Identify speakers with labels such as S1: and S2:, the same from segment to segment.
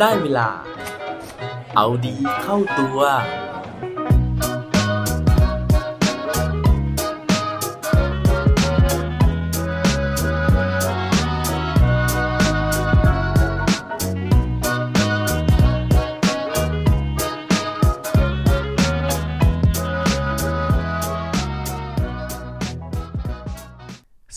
S1: ได้เวลา เอาดีเข้าตัว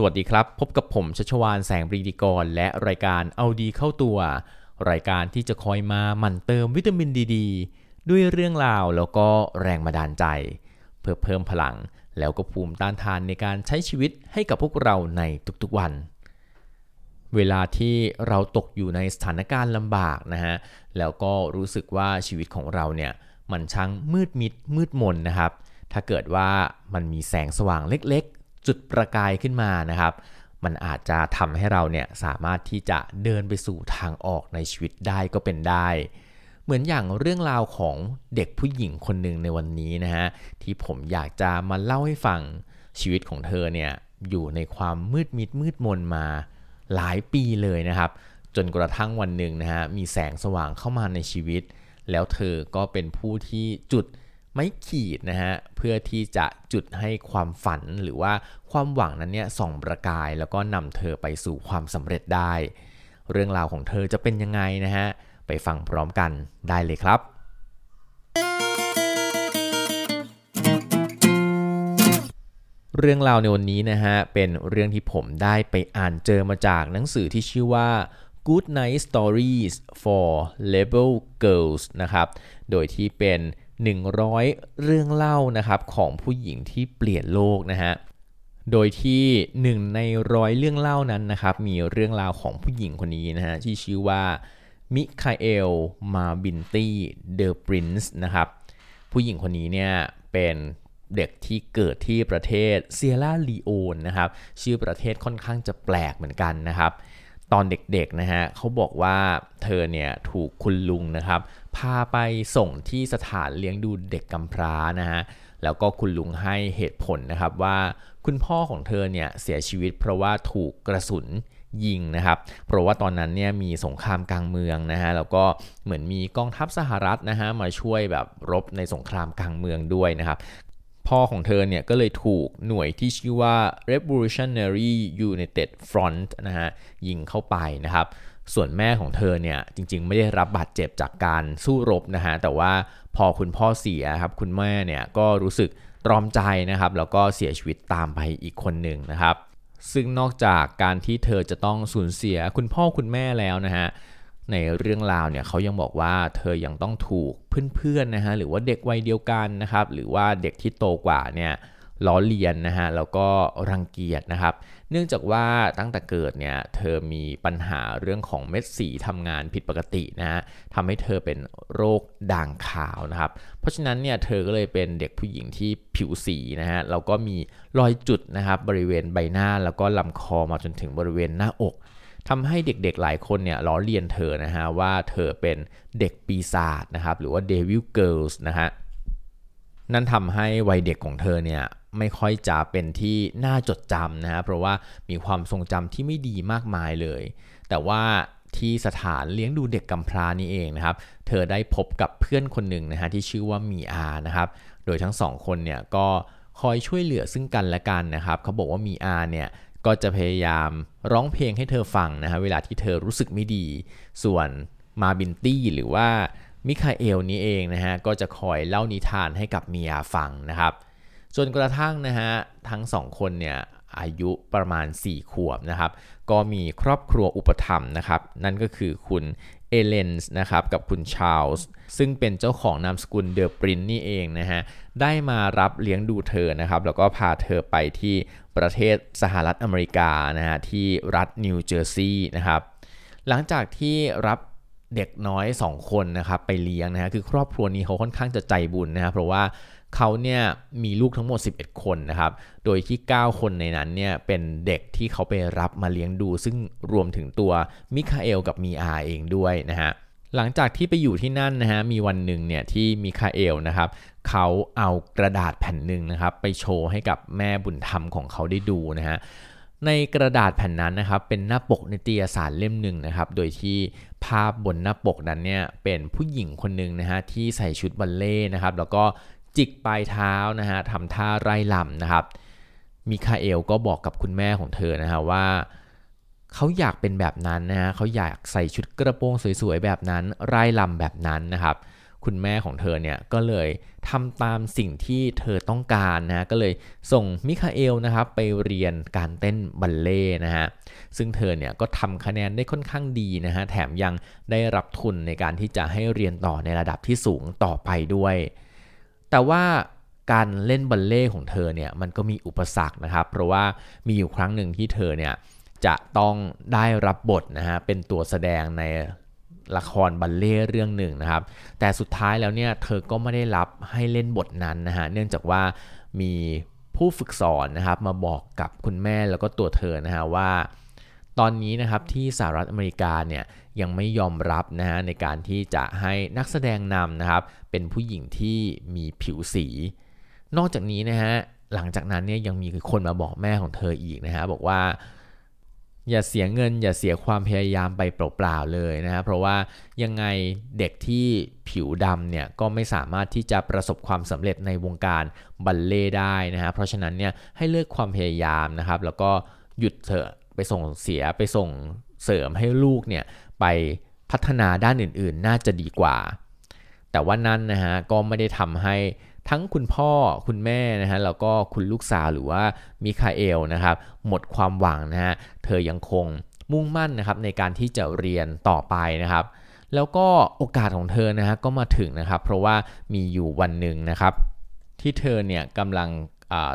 S2: สวัสดีครับ พบกับผมชัชวานแสงปรีดีกร และรายการเอาดีเข้าตัว รายการที่จะคอยมาหมั่นเติมวิตามินดีดด้วยเรื่องราวแล้วก็แรงบันดาลใจ เพื่อเพิ่มพลังแล้วก็ภูมิต้านทานในการใช้ชีวิตให้กับพวกเราในทุกๆวัน เวลาที่เราตกอยู่ในสถานการณ์ลำบากนะฮะแล้วก็รู้สึกว่าชีวิตของเราเนี่ยมันช่างมืดมิดมืดมนนะครับ ถ้าเกิดว่ามันมีแสงสว่างเล็กๆ จุดประกายขึ้นมานะครับ มันอาจจะทำให้เราเนี่ยสามารถที่จะเดินไปสู่ทางออกในชีวิตได้ก็เป็นได้ เหมือนอย่างเรื่องราวของเด็กผู้หญิงคนหนึ่งในวันนี้นะฮะที่ผมอยากจะมาเล่าให้ฟังชีวิตของเธอเนี่ยอยู่ในความมืดมิดมืดมนมาหลายปีเลยนะครับ จนกระทั่งวันหนึ่งนะฮะมีแสงสว่างเข้ามาในชีวิต แล้วเธอก็เป็นผู้ที่จุด ไม้ขีดนะฮะเพื่อที่จะจุดให้ความฝันหรือว่าความหวังนั้นเนี่ยส่องประกาย แล้วก็นำเธอไปสู่ความสำเร็จได้ เรื่องราวของเธอจะเป็นยังไงนะฮะไปฟังพร้อมกันได้เลยครับเรื่องราวในวันนี้นะฮะ เป็นเรื่องที่ผมได้ไปอ่านเจอมาจากหนังสือที่ชื่อว่า Good Night Stories for Rebel Girls นะครับ โดยที่เป็น 100 เรื่องเล่านะครับของผู้หญิงที่เปลี่ยนโลกนะฮะโดยที่หนึ่งในร้อยเรื่องเล่านั้นนะครับมีเรื่องราวของผู้หญิงคนนี้นะฮะที่ชื่อว่ามิคาเอลา มาบินตี้เดอปรินซ์นะครับผู้หญิงคนนี้เนี่ยเป็นเด็กที่เกิดที่ประเทศเซียร่าลีโอนนะครับชื่อประเทศค่อนข้างจะแปลกเหมือนกันนะครับ ตอนเด็กๆนะฮะเขาบอกว่าเธอเนี่ยถูกคุณลุงนะครับ พาไปส่งที่สถานเลี้ยงดูเด็กกำพร้านะฮะแล้วก็คุณลุงให้เหตุผลนะครับว่าคุณพ่อของเธอเนี่ยเสียชีวิตเพราะว่าถูกกระสุนยิงนะครับ เพราะว่าตอนนั้นเนี่ยมีสงครามกลางเมืองนะฮะ แล้วก็เหมือนมีกองทัพสหรัฐนะฮะมาช่วยแบบรบในสงครามกลางเมืองด้วยนะครับ พ่อของเธอเนี่ยก็เลยถูกหน่วยที่ชื่อว่า Revolutionary United Front นะฮะยิงเข้าไปนะครับ ส่วนแม่ของเธอเนี่ยจริงๆ ไม่ได้รับบาดเจ็บจากการสู้รบนะฮะแต่ว่าพอคุณพ่อเสียครับคุณแม่เนี่ยก็รู้สึกตรอมใจนะครับแล้วก็เสียชีวิตตามไปอีกคนหนึ่งนะครับ ซึ่งนอกจากการที่เธอจะต้องสูญเสียคุณพ่อคุณแม่แล้วนะฮะในเรื่องราวเนี่ยเขายังบอกว่าเธอยังต้องถูกเพื่อนๆนะฮะหรือว่าเด็กวัยเดียวกันนะครับหรือว่าเด็กที่โตกว่าเนี่ยล้อเลียนนะฮะแล้วก็รังเกียจนะครับ เนื่องจากว่าตั้งแต่เกิดเนี่ยเธอมีปัญหาเรื่องของเม็ดสีทำงานผิดปกตินะฮะทำให้เธอเป็นโรคด่างขาวนะครับ เพราะฉะนั้นเนี่ยเธอก็เลยเป็นเด็กผู้หญิงที่ผิวสีนะฮะแล้วก็มีรอยจุดนะครับบริเวณใบหน้าแล้วก็ลำคอมาจนถึงบริเวณหน้าอกทำให้เด็กๆหลายคนเนี่ยล้อเลียนเธอนะฮะว่าเธอเป็นเด็กปีศาจนะครับหรือว่า Devil Girls นะฮะ นั่นทำให้วัยเด็กของเธอเนี่ยไม่ค่อยจะเป็นที่น่าจดจำนะฮะเพราะว่ามีความทรงจำที่ไม่ดีมากมายเลย แต่ว่าที่สถานเลี้ยงดูเด็กกำพร้านี่เองนะครับ เธอได้พบกับเพื่อนคนหนึ่งนะฮะที่ชื่อว่ามีอานะครับ โดยทั้งสองคนเนี่ยก็คอยช่วยเหลือซึ่งกันและกันนะครับ เขาบอกว่ามีอาเนี่ยก็จะพยายามร้องเพลงให้เธอฟังนะฮะเวลาที่เธอรู้สึกไม่ดี ส่วนมาบินตี้หรือว่า มิคาเอลานี่เองนะฮะก็จะคอยเล่านิทานให้กับมีอาฟังนะครับ จนกระทั่งนะฮะทั้งสองคนเนี่ยอายุประมาณ 4 ขวบนะครับ ก็มีครอบครัวอุปถัมภ์นะครับ นั่นก็คือคุณเอเลนส์นะครับกับคุณชาร์ลส์ซึ่งเป็นเจ้าของนามสกุลเดอปรินซ์นี่เองนะฮะได้มารับเลี้ยงดูเธอนะครับ แล้วก็พาเธอไปที่ประเทศสหรัฐอเมริกานะฮะที่รัฐนิวเจอร์ซีย์นะครับหลังจากที่รับ เด็กน้อย 2 คนนะครับไปเลี้ยงนะฮะคือครอบครัวนี้เขาค่อนข้างจะใจบุญนะครับเพราะว่าเขาเนี่ยมีลูกทั้งหมด 11 คนนะครับ โดยที่ 9 คนในนั้นเนี่ยเป็นเด็กที่เขาไปรับมาเลี้ยงดู ซึ่งรวมถึงตัวมิคาเอลกับมีอาเองด้วยนะฮะหลังจากที่ไปอยู่ที่นั่นนะฮะมีวันหนึ่งเนี่ยที่มิคาเอลนะครับเขาเอากระดาษแผ่นหนึ่งนะครับไปโชว์ให้กับแม่บุญธรรมของเขาได้ดูนะฮะ ในกระดาษแผ่นนั้นนะครับเป็นหน้าปกนิตยสารเล่มหนึ่งนะครับโดยที่ภาพบนหน้าปกนั้นเนี่ยเป็นผู้หญิงคนหนึ่งนะฮะที่ใส่ชุดบัลเล่นะครับแล้วก็จิกปลายเท้านะฮะทำท่าไร่ลำนะครับมิคาเอลก็บอกกับคุณแม่ของเธอนะฮะว่าเขาอยากเป็นแบบนั้นนะฮะเขาอยากใส่ชุดกระโปรงสวยๆแบบนั้นไร่ลำแบบนั้นนะครับ คุณแม่ของเธอเนี่ยก็เลยทำตามสิ่งที่เธอต้องการนะก็เลยส่งมิคาเอลนะครับไปเรียนการเต้นบัลเล่นะฮะซึ่งเธอเนี่ยก็ทำคะแนนได้ค่อนข้างดีนะฮะแถมยังได้รับทุนในการที่จะให้เรียนต่อในระดับที่สูงต่อไปด้วย แต่ว่าการเล่นบัลเล่ของเธอเนี่ยมันก็มีอุปสรรคนะครับ เพราะว่ามีอยู่ครั้งหนึ่งที่เธอเนี่ยจะต้องได้รับบทนะฮะเป็นตัวแสดงใน ละครบัลเล่เรื่องหนึ่งนะครับ แต่สุดท้ายแล้วเนี่ยเธอก็ไม่ได้รับให้เล่นบทนั้นนะฮะเนื่องจากว่ามีผู้ฝึกสอนนะครับมาบอกกับคุณแม่แล้วก็ตัวเธอนะฮะว่า ตอนนี้นะครับที่สหรัฐอเมริกาเนี่ยยังไม่ยอมรับนะฮะในการที่จะให้นักแสดงนำนะครับ เป็นผู้หญิงที่มีผิวสี นอกจากนี้นะฮะหลังจากนั้นเนี่ยยังมีคนมาบอกแม่ของเธออีกนะฮะบอกว่า อย่าเสียเงิน อย่าเสียความพยายามไปเปล่าๆเลยนะครับเพราะว่ายังไงเด็กที่ผิวดำเนี่ยก็ไม่สามารถที่จะประสบความสำเร็จในวงการบัลเล่ได้นะฮะเพราะฉะนั้นเนี่ยให้เลิกความพยายามนะครับแล้วก็หยุดเถอะไปส่งเสียไปส่งเสริมให้ลูกเนี่ยไปพัฒนาด้านอื่นๆ น่าจะดีกว่า แต่ว่านั้นนะฮะก็ไม่ได้ทำให้ ทั้งคุณพ่อคุณแม่นะฮะแล้วก็คุณลูกสาวหรือว่ามิคาเอลนะครับหมดความหวังนะฮะเธอยังคงมุ่งมั่นนะครับในการที่จะเรียนต่อไปนะครับ แล้วก็โอกาสของเธอนะฮะก็มาถึงนะครับ เพราะว่ามีอยู่วันหนึ่งนะครับ ที่เธอเนี่ยกำลัง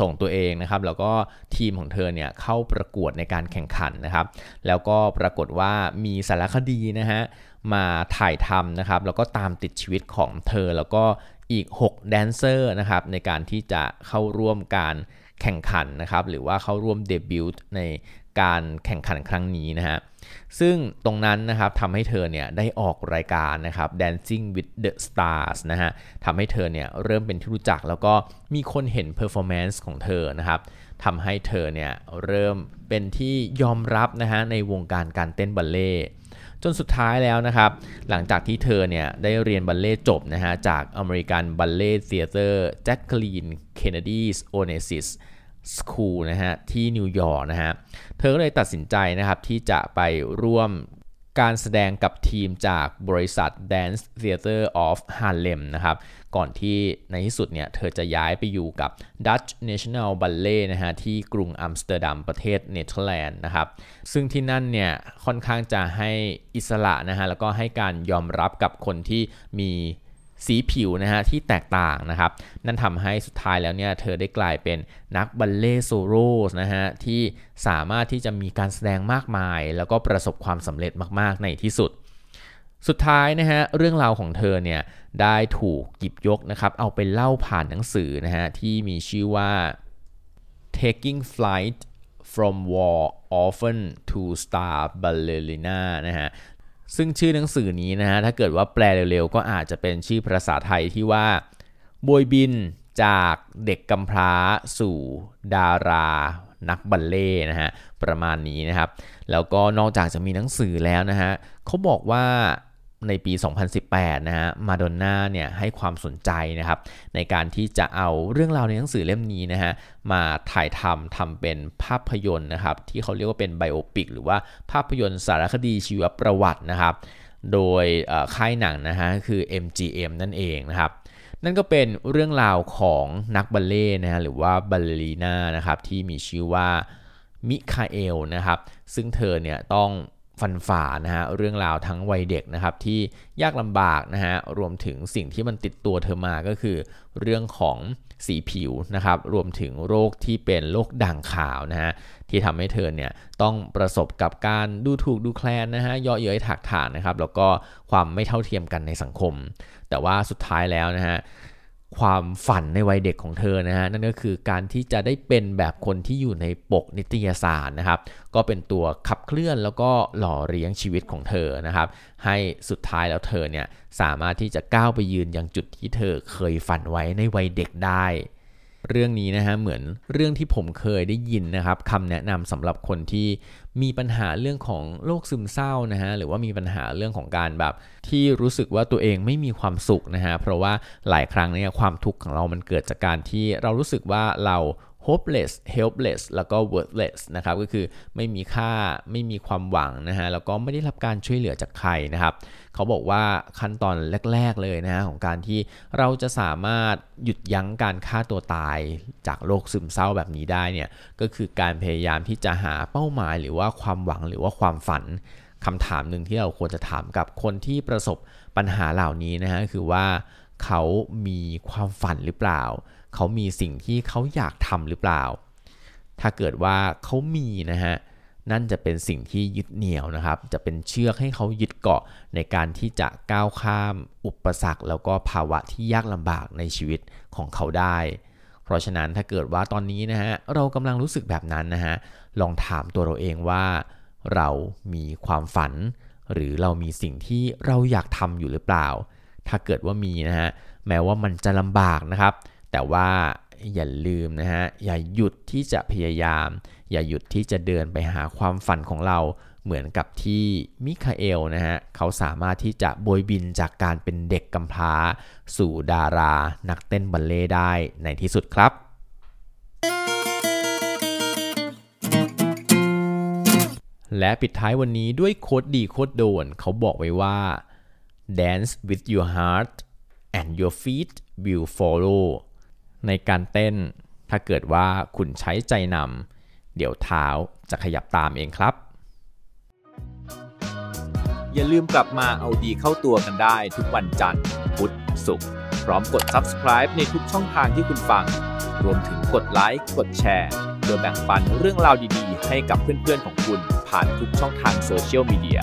S2: ส่งตัวเองนะครับ แล้วก็ทีมของเธอเนี่ยเข้าประกวดในการแข่งขันนะครับ แล้วก็ปรากฏว่ามีสารคดีนะฮะมาถ่ายทำนะครับ แล้วก็ตามติดชีวิตของเธอแล้วก็ อีก 6 แดนเซอร์นะครับในการที่จะเข้าร่วมการแข่งขันนะครับหรือว่าเข้าร่วมเดบิวต์ในการแข่งขันครั้งนี้นะฮะซึ่งตรงนั้นนะครับทำให้เธอเนี่ยได้ออกรายการนะครับ Dancing with the Stars นะฮะทำให้เธอเนี่ยเริ่มเป็นที่รู้จักแล้วก็มีคนเห็น performance ของเธอนะครับทำให้เธอเนี่ยเริ่มเป็นที่ยอมรับนะฮะในวงการการเต้นบัลเล่ จนสุดท้ายแล้วนะครับ หลังจากที่เธอเนี่ยได้เรียนบัลเล่จบนะฮะจากอเมริกันบัลเล่เซียเตอร์แจ็คคลีนKennedy Onassis School นะฮะที่นิวยอร์กนะฮะเธอก็เลยตัดสินใจนะครับที่จะไปร่วม การแสดงกับทีมจากบริษัท Dance Theater of Harlem นะครับก่อนที่ในที่สุดเนี่ยเธอจะย้ายไปอยู่กับ Dutch National Ballet นะฮะที่กรุงอัมสเตอร์ดัมประเทศเนเธอร์แลนด์นะครับซึ่งที่นั่นเนี่ยค่อนข้างจะให้อิสระนะฮะแล้วก็ให้การยอมรับกับคนที่มี สีผิวนะฮะที่แตกต่างนะครับ นั่นทำให้สุดท้ายแล้วเนี่ยเธอได้กลายเป็นนักบัลเล่โซโล่นะฮะที่สามารถที่จะมีการแสดงมากมาย แล้วก็ประสบความสำเร็จมาก ๆ ในที่สุด สุดท้ายนะฮะเรื่องราวของเธอเนี่ยได้ถูกหยิบยกนะครับ เอาไปเล่าผ่านหนังสือนะฮะที่มีชื่อว่า taking flight from war orphan to star ballerina นะฮะ ซึ่งชื่อหนังสือนี้นะฮะถ้าเกิดว่าแปลเร็วๆ ก็อาจจะเป็นชื่อภาษาไทยที่ว่าบวยบินจากเด็กกำพร้าสู่ดารานักบัลเล่นะฮะประมาณนี้นะครับ แล้วก็นอกจากจะมีหนังสือแล้วนะฮะเขาบอกว่า ในปี 2018 นะฮะ มาดอนน่าเนี่ยให้ความสนใจนะครับ ในการที่จะเอาเรื่องราวในหนังสือเล่มนี้นะฮะ มาถ่ายทำทำเป็นภาพยนตร์นะครับ ที่เขาเรียกว่าเป็นไบโอปิกหรือว่าภาพยนตร์สารคดีชีวประวัตินะครับ โดยค่ายหนังนะฮะคือ MGM นั่นเองนะครับนั่นก็เป็นเรื่องราวของนักบัลเล่นะฮะหรือว่าบัลลีน่านะครับที่มีชื่อว่ามิคาเอลนะครับซึ่งเธอเนี่ยต้อง ฟันฝ่านะฮะเรื่องราวทั้งวัยเด็กนะครับที่ยากลำบากนะฮะรวมถึงสิ่งที่มันติดตัวเธอมาก็คือ เรื่องของสีผิวนะครับรวมถึงโรคที่เป็นโรคด่างขาวนะฮะที่ทำให้เธอเนี่ยต้องประสบกับการดูถูกดูแคลนนะฮะเยาะเย้ยถักถางนะครับแล้วก็ความไม่เท่าเทียมกันในสังคม แต่ว่าสุดท้ายแล้วนะฮะ ความฝันในวัยเด็กของเธอนะฮะนั่นก็คือการที่จะได้เป็นแบบคนที่อยู่ในปกนิตยสารนะครับ ก็เป็นตัวขับเคลื่อนแล้วก็หล่อเลี้ยงชีวิตของเธอนะครับ ให้สุดท้ายแล้วเธอเนี่ยสามารถที่จะก้าวไปยืนยังจุดที่เธอเคยฝันไว้ในวัยเด็กได้ เรื่องนี้นะฮะเหมือนเรื่องที่ผมเคยได้ยินนะครับคำแนะนำสำหรับคนที่มีปัญหาเรื่องของโรคซึมเศร้านะฮะหรือว่ามีปัญหาเรื่องของการแบบ ที่รู้สึกว่าตัวเองไม่มีความสุขนะฮะเพราะว่าหลายครั้งเนี่ยความทุกข์ของเรามันเกิดจากการที่เรารู้สึกว่าเรา hopeless helpless แล้วก็ worthless นะครับก็คือไม่มีค่าไม่มีความหวังนะฮะแล้วก็ไม่ได้รับการช่วยเหลือจากใครนะครับเขาบอกว่าขั้นตอนแรก ๆ เลยนะฮะของการที่เราจะสามารถหยุดยั้งการฆ่าตัวตายจากโรคซึมเศร้าแบบนี้ได้เนี่ยก็คือการพยายามที่จะหาเป้าหมายหรือว่าความหวังหรือว่าความฝันคำถามหนึ่งที่เราควรจะถามกับคนที่ประสบปัญหาเหล่านี้นะฮะคือว่าเขามีความฝันหรือเปล่า เขามีสิ่งที่เขาอยากทำหรือเปล่า ถ้าเกิดว่าเขามีนะฮะนั่นจะเป็นสิ่งที่ยึดเหนี่ยวนะครับ จะเป็นเชือกให้เขายึดเกาะในการที่จะก้าวข้ามอุปสรรค แล้วก็ภาวะที่ยากลำบากในชีวิตของเขาได้ เพราะฉะนั้นถ้าเกิดว่าตอนนี้นะฮะเรากำลังรู้สึกแบบนั้นนะฮะลองถามตัวเราเองว่า เรามีความฝัน หรือเรามีสิ่งที่เราอยากทำอยู่หรือเปล่า ถ้าเกิดว่ามีนะฮะแม้ว่ามันจะลำบากนะครับ แต่ว่าอย่าลืมนะฮะ อย่าหยุดที่จะพยายาม อย่าหยุดที่จะเดินไปหาความฝันของเรา เหมือนกับที่มิคาเอลานะฮะ เขาสามารถที่จะโบยบินจากการเป็นเด็กกำพร้า สู่ดารา นักเต้นบัลเลต์ได้ในที่สุดครับและปิดท้ายวันนี้ด้วย quote ดี quote โดน เขาบอกไว้ว่า dance with your heart and your feet will follow ในการเต้น ถ้าเกิดว่าคุณใช้ใจนำเดี๋ยวเท้าจะขยับตามเองครับ
S1: อย่าลืมกลับมาเอาดีเข้าตัวกันได้ทุกวันจันทร์ พุธศุกร์พร้อมกด subscribe ในทุกช่องทางที่คุณฟัง รวมถึงกดไลค์กดแชร์เพื่อแบ่งปันเรื่องราวดีๆ ให้กับเพื่อนๆของคุณผ่านทุกช่องทางโซเชียลมีเดีย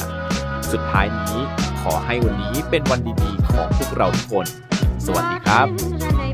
S1: สุดท้ายนี้ขอให้วันนี้เป็นวันดีๆของพวกเราทุกคน สวัสดีครับ